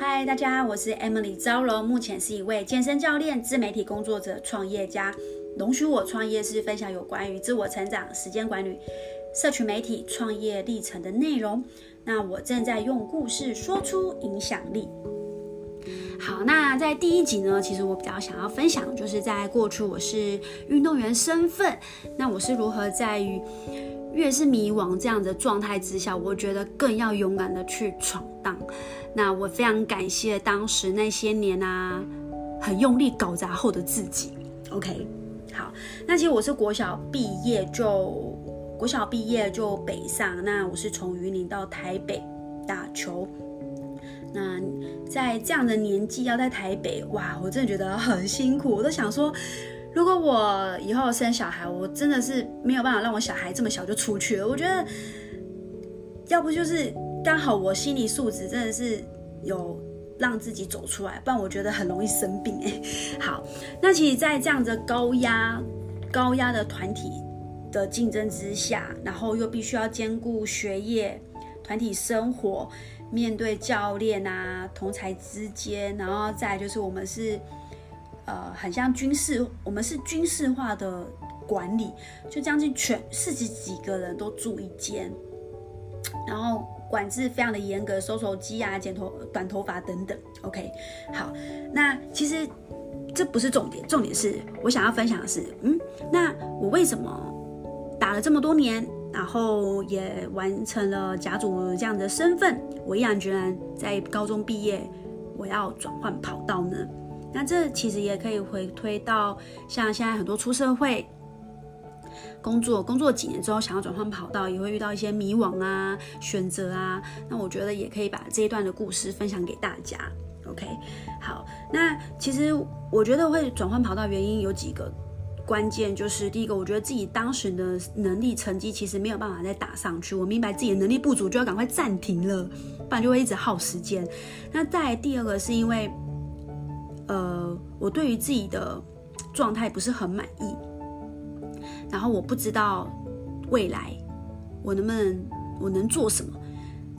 嗨，大家，我是 Emily 招荣，目前是一位健身教练、自媒体工作者、创业家。容许我创业是分享有关于自我成长、时间管理、社群媒体创业历程的内容。那我正在用故事说出影响力。好，那在第一集呢，其实我比较想要分享，就是在过去我是运动员身份，那我是如何在于越是迷惘这样的状态之下，我觉得更要勇敢的去闯荡。那我非常感谢当时那些年啊，很用力搞砸后的自己。OK，好，那其实我是国小毕业就国小毕业就北上，那我是从云林到台北打球。那在这样的年纪要在台北，哇，我真的觉得很辛苦。我都想说，如果我以后生小孩，我真的是没有办法让我小孩这么小就出去了。我觉得，要不就是。刚好我心理素质真的是有让自己走出来，不然我觉得很容易生病。好，那其实，在这样的高压、高压的团体的竞争之下，然后又必须要兼顾学业、团体生活，面对教练啊、同才之间，然后再就是我们是呃很像军事，我们是军事化的管理，就将近全四十几个人都住一间，然后。管制非常的严格，收手机啊、剪头、短头发等等。OK，好，那其实这不是重点，重点是我想要分享的是，嗯，那我为什么打了这么多年，然后也完成了甲组这样的身份，我毅然决然在高中毕业，我要转换跑道呢？那这其实也可以回推到像现在很多出社会。工作工作几年之后，想要转换跑道，也会遇到一些迷惘啊、选择啊。那我觉得也可以把这一段的故事分享给大家。OK，好，那其实我觉得会转换跑道原因有几个关键，就是第一个，我觉得自己当时的能力成绩其实没有办法再打上去，我明白自己的能力不足，就要赶快暂停了，不然就会一直耗时间。那再第二个是因为，呃，我对于自己的状态不是很满意。然后我不知道未来我能不能我能做什么，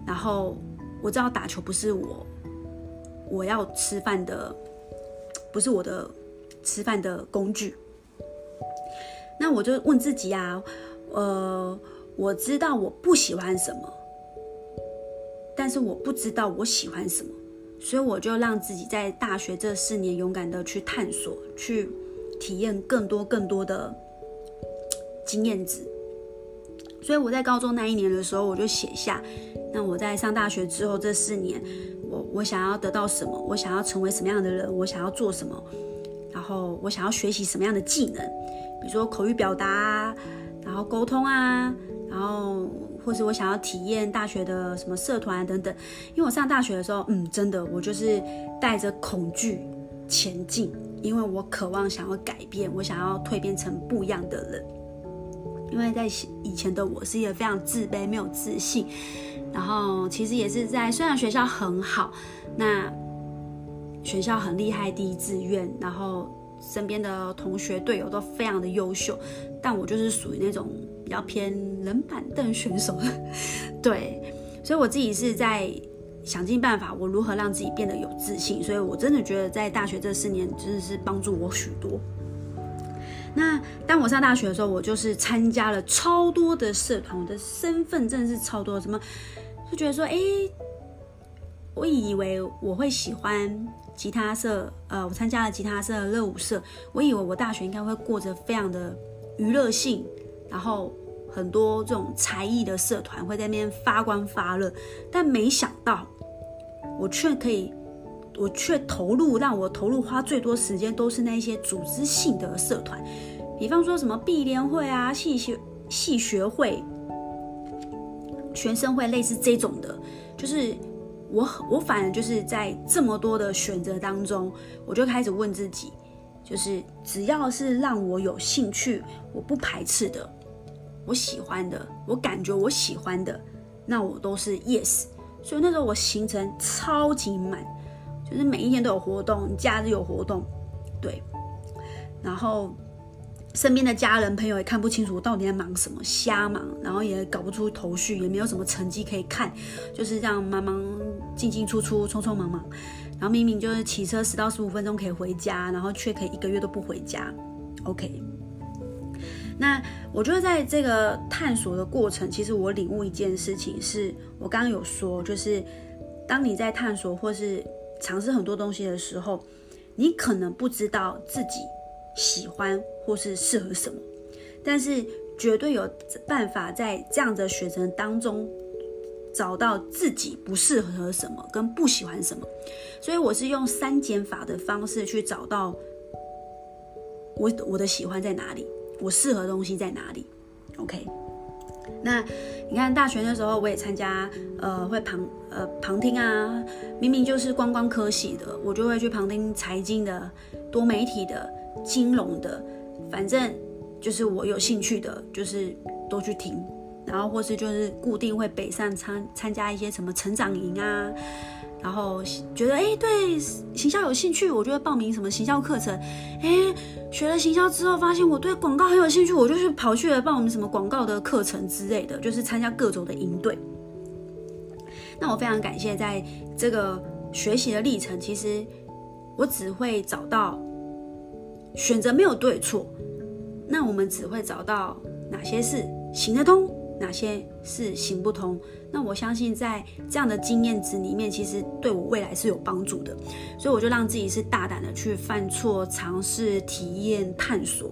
然后我知道打球不是我我要吃饭的，不是我的吃饭的工具。那我就问自己啊，呃，我知道我不喜欢什么，但是我不知道我喜欢什么，所以我就让自己在大学这四年勇敢的去探索，去体验更多更多的。经验值，所以我在高中那一年的时候，我就写下，那我在上大学之后这四年，我我想要得到什么，我想要成为什么样的人，我想要做什么，然后我想要学习什么样的技能，比如说口语表达，然后沟通啊，然后或是我想要体验大学的什么社团等等。因为我上大学的时候，嗯，真的，我就是带着恐惧前进，因为我渴望想要改变，我想要蜕变成不一样的人。因为在以前的我是一个非常自卑、没有自信，然后其实也是在虽然学校很好，那学校很厉害，第一志愿，然后身边的同学队友都非常的优秀，但我就是属于那种比较偏冷板凳选手，对，所以我自己是在想尽办法，我如何让自己变得有自信，所以我真的觉得在大学这四年真的是帮助我许多。那当我上大学的时候，我就是参加了超多的社团，我的身份真的是超多。什么就觉得说，哎，我以为我会喜欢吉他社，呃，我参加了吉他社、热舞社，我以为我大学应该会过着非常的娱乐性，然后很多这种才艺的社团会在那边发光发热，但没想到我却可以。我却投入，让我投入花最多时间都是那些组织性的社团，比方说什么毕联会啊、系学系学会、学生会，类似这种的。就是我我反而就是在这么多的选择当中，我就开始问自己，就是只要是让我有兴趣、我不排斥的、我喜欢的、我感觉我喜欢的，那我都是 yes。所以那时候我行程超级满。就是每一天都有活动，假日有活动，对。然后身边的家人朋友也看不清楚我到底在忙什么，瞎忙，然后也搞不出头绪，也没有什么成绩可以看，就是这样忙忙进进出出，匆匆忙忙。然后明明就是骑车十到十五分钟可以回家，然后却可以一个月都不回家。OK，那我觉得在这个探索的过程，其实我领悟一件事情，是我刚刚有说，就是当你在探索或是尝试很多东西的时候，你可能不知道自己。喜欢或是适合什么，但是绝对有办法在这样的选择当中找到自己不适合什么跟不喜欢什么。所以我是用三减法的方式去找到我我的喜欢在哪里，我适合的东西在哪里。OK，那你看大学的时候我也参加，呃，会旁呃旁听啊，明明就是观光科系的，我就会去旁听财经的、多媒体的。金融的，反正就是我有兴趣的，就是多去听，然后或是就是固定会北上参参加一些什么成长营啊，然后觉得哎对行销有兴趣，我就会报名什么行销课程，哎学了行销之后发现我对广告很有兴趣，我就去跑去了报名什么广告的课程之类的，就是参加各种的营队。那我非常感谢在这个学习的历程，其实我只会找到。选择没有对错，那我们只会找到哪些是行得通，哪些是行不通。那我相信在这样的经验值里面，其实对我未来是有帮助的。所以我就让自己是大胆的去犯错、尝试、体验、探索。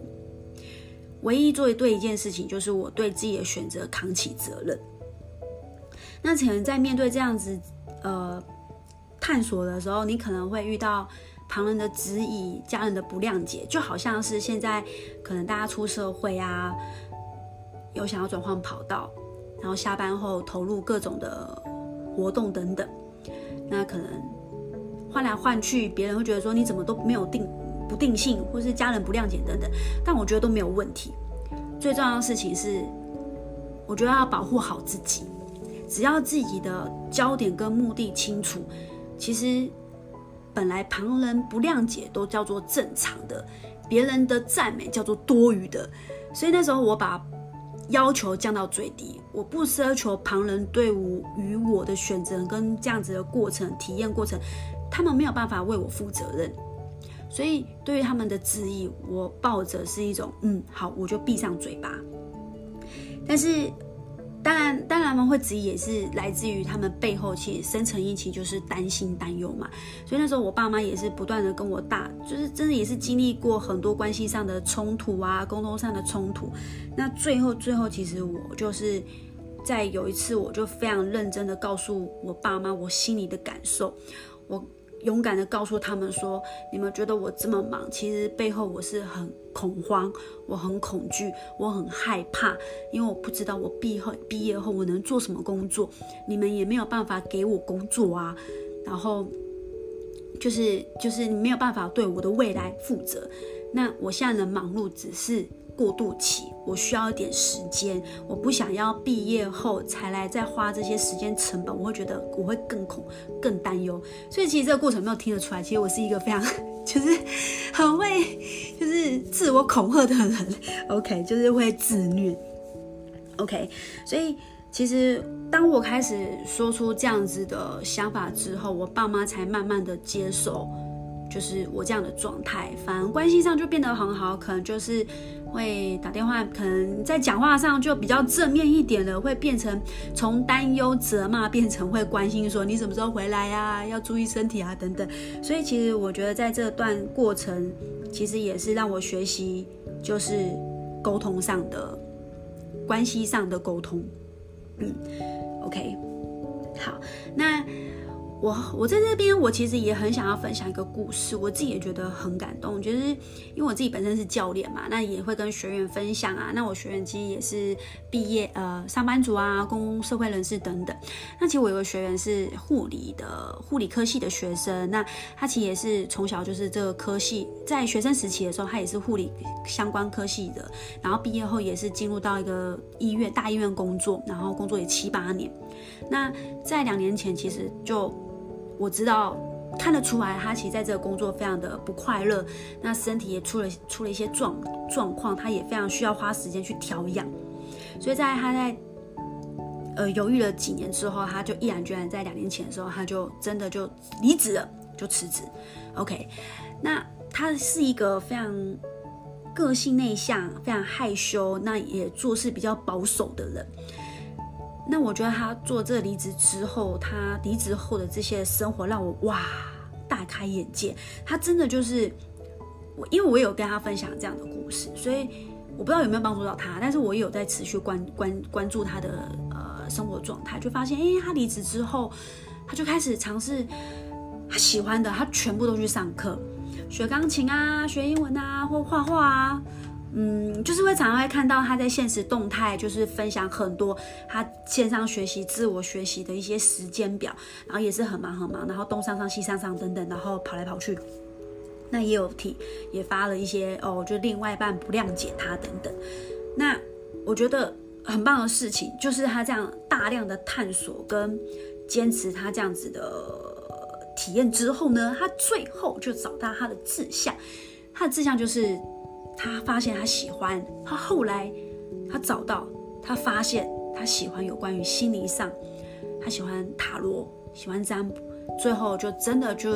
唯一做对一件事情，就是我对自己的选择扛起责任。那可能在面对这样子呃探索的时候，你可能会遇到。旁人的质疑，家人的不谅解，就好像是现在可能大家出社会啊，有想要转换跑道，然后下班后投入各种的活动等等，那可能换来换去，别人会觉得说你怎么都没有定不定性，或是家人不谅解等等，但我觉得都没有问题。最重要的事情是，我觉得要保护好自己，只要自己的焦点跟目的清楚，其实。本来旁人不谅解都叫做正常的，别人的赞美叫做多余的，所以那时候我把要求降到最低，我不奢求旁人对我与我的选择跟这样子的过程体验过程，他们没有办法为我负责任，所以对于他们的质疑，我抱着是一种嗯好，我就闭上嘴巴，但是。当然，当然，他们会质疑也是来自于他们背后其实深层一起就是担心、担忧嘛。所以那时候我爸妈也是不断的跟我大，就是真的也是经历过很多关系上的冲突啊，沟通上的冲突。那最后，最后其实我就是在有一次，我就非常认真的告诉我爸妈我心里的感受，我。勇敢的告诉他们说：“你们觉得我这么忙，其实背后我是很恐慌，我很恐惧，我很害怕，因为我不知道我毕后毕业后我能做什么工作，你们也没有办法给我工作啊。然后就是就是你没有办法对我的未来负责。那我现在的忙碌只是。”过渡期，我需要一点时间，我不想要毕业后才来再花这些时间成本，我会觉得我会更恐、更担忧。所以其实这个过程没有听得出来，其实我是一个非常 就是很会就是自我恐吓的人。OK，就是会自虐。OK，所以其实当我开始说出这样子的想法之后，我爸妈才慢慢的接受。就是我这样的状态，反而关系上就变得很好，可能就是会打电话，可能在讲话上就比较正面一点了，会变成从担忧、责骂变成会关心，说你什么时候回来呀？要注意身体啊，等等。所以其实我觉得在这段过程，其实也是让我学习，就是沟通上的、关系上的沟通。嗯，OK，好，那。我我在这边，我其实也很想要分享一个故事，我自己也觉得很感动。就是因为我自己本身是教练嘛，那也会跟学员分享啊。那我学员其实也是毕业呃上班族啊，公社会人士等等。那其实我有个学员是护理的护理科系的学生，那他其实也是从小就是这个科系，在学生时期的时候，他也是护理相关科系的，然后毕业后也是进入到一个医院大医院工作，然后工作也七八年。那在两年前，其实就我知道看得出来，他其实在这个工作非常的不快乐，那身体也出了出了一些状状况，他也非常需要花时间去调养。所以在他在呃犹豫了几年之后，他就毅然决然在两年前的时候，他就真的就离职了，就辞职。OK，那他是一个非常个性内向、非常害羞，那也做事比较保守的人。那我觉得他做这离职之后，他离职后的这些生活让我哇大开眼界。他真的就是我，因为我有跟他分享这样的故事，所以我不知道有没有帮助到他。但是我有在持续关关关注他的呃生活状态，就发现，哎，他离职之后，他就开始尝试他喜欢的，他全部都去上课，学钢琴啊，学英文啊，或画画啊。嗯，就是会常常会看到他在现实动态，就是分享很多他线上学习、自我学习的一些时间表，然后也是很忙很忙，然后东上上西上上等等，然后跑来跑去。那也有提，也发了一些哦，就另外一半不谅解他等等。那我觉得很棒的事情，就是他这样大量的探索跟坚持他这样子的体验之后呢，他最后就找到他的志向，他的志向就是。他发现他喜欢，他后来他找到，他发现他喜欢有关于心理上，他喜欢塔罗，喜欢占卜，最后就真的就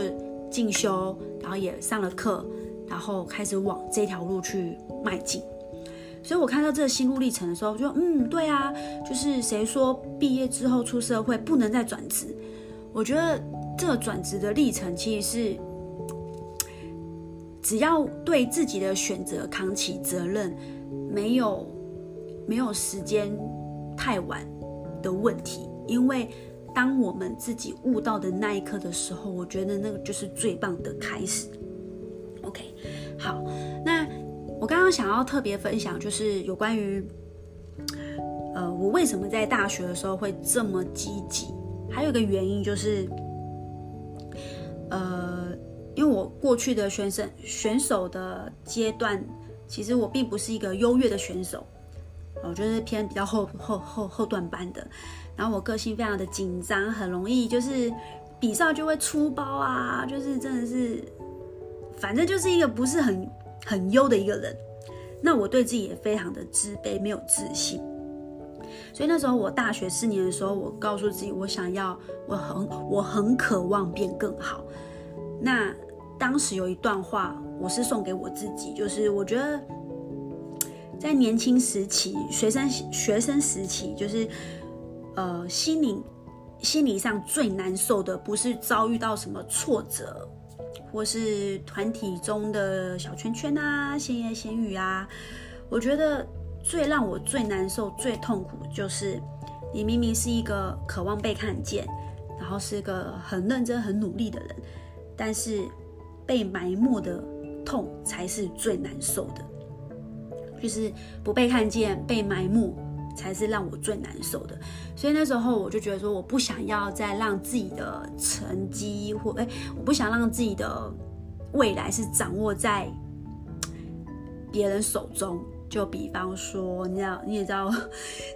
进修，然后也上了课，然后开始往这条路去迈进。所以我看到这个心路历程的时候，就嗯，对啊，就是谁说毕业之后出社会不能再转职？我觉得这个转职的历程其实是。只要对自己的选择扛起责任，没有没有时间太晚的问题。因为当我们自己悟到的那一刻的时候，我觉得那个就是最棒的开始。OK，好，那我刚刚想要特别分享，就是有关于呃，我为什么在大学的时候会这么积极？还有一个原因就是，呃。因为我过去的选手选手的阶段，其实我并不是一个优越的选手，我就是偏比较后后后后段班的。然后我个性非常的紧张，很容易就是比赛就会出包啊，就是真的是，反正就是一个不是很很优的一个人。那我对自己也非常的自卑，没有自信。所以那时候我大学四年的时候，我告诉自己，我想要，我很我很渴望变更好。那当时有一段话，我是送给我自己，就是我觉得在年轻时期、学生学生时期，就是呃，心灵心理上最难受的，不是遭遇到什么挫折，或是团体中的小圈圈啊、闲言闲语啊。我觉得最让我最难受、最痛苦，就是你明明是一个渴望被看见，然后是个很认真、很努力的人。但是被埋没的痛才是最难受的，就是不被看见、被埋没，才是让我最难受的。所以那时候我就觉得说，我不想要再让自己的成绩或哎，我不想让自己的未来是掌握在别人手中。就比方说，你知道，你也知道，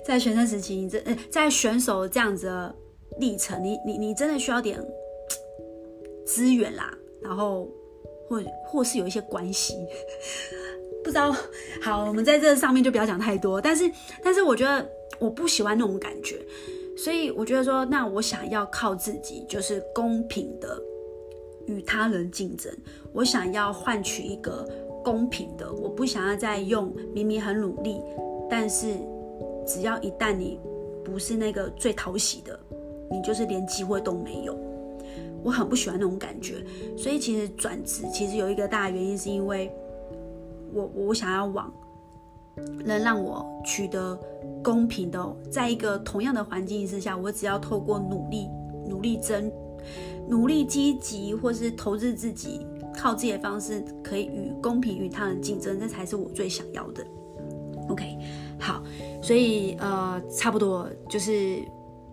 在学生时期，你这在选手这样子的历程，你你你真的需要点。资源啦，然后或或是有一些关系，不知道。好，我们在这上面就不要讲太多。但是，但是我觉得我不喜欢那种感觉，所以我觉得说，那我想要靠自己，就是公平的与他人竞争。我想要换取一个公平的，我不想要再用明明很努力，但是只要一旦你不是那个最讨喜的，你就是连机会都没有。我很不喜欢那种感觉，所以其实转职其实有一个大原因，是因为我我想要往能让我取得公平的，在一个同样的环境之下，我只要透过努力、努力争、努力积极，或是投资自己，靠自己的方式，可以与公平与他人竞争，这才是我最想要的。OK，好，所以呃，差不多就是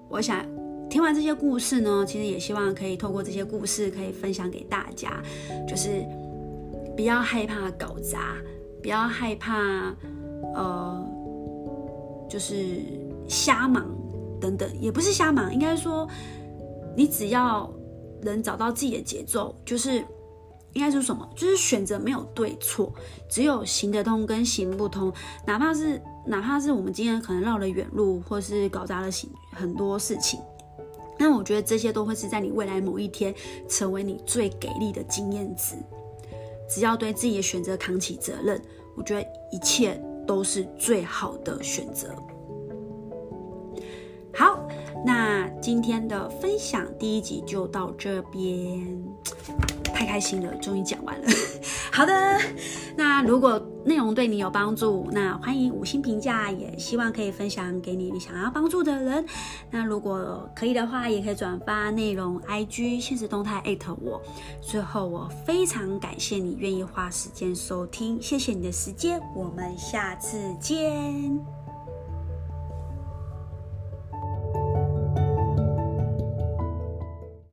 我想。听完这些故事呢，其实也希望可以透过这些故事，可以分享给大家，就是不要害怕搞砸，不要害怕呃，就是瞎忙等等，也不是瞎忙，应该说你只要能找到自己的节奏，就是应该是什么？就是选择没有对错，只有行得通跟行不通。哪怕是哪怕是我们今天可能绕了远路，或是搞砸了行很多事情，那我觉得这些都会是在你未来某一天成为你最给力的经验值。只要对自己的选择扛起责任，我觉得一切都是最好的选择。好，那今天的分享第一集就到这边，太开心了，终于讲完了。好的，那如果内容对你有帮助，那欢迎五星评价，也希望可以分享给你你想要帮助的人。那如果可以的话，也可以转发内容，IG 现实动态艾特我。最后，我非常感谢你愿意花时间收听，谢谢你的时间，我们下次见。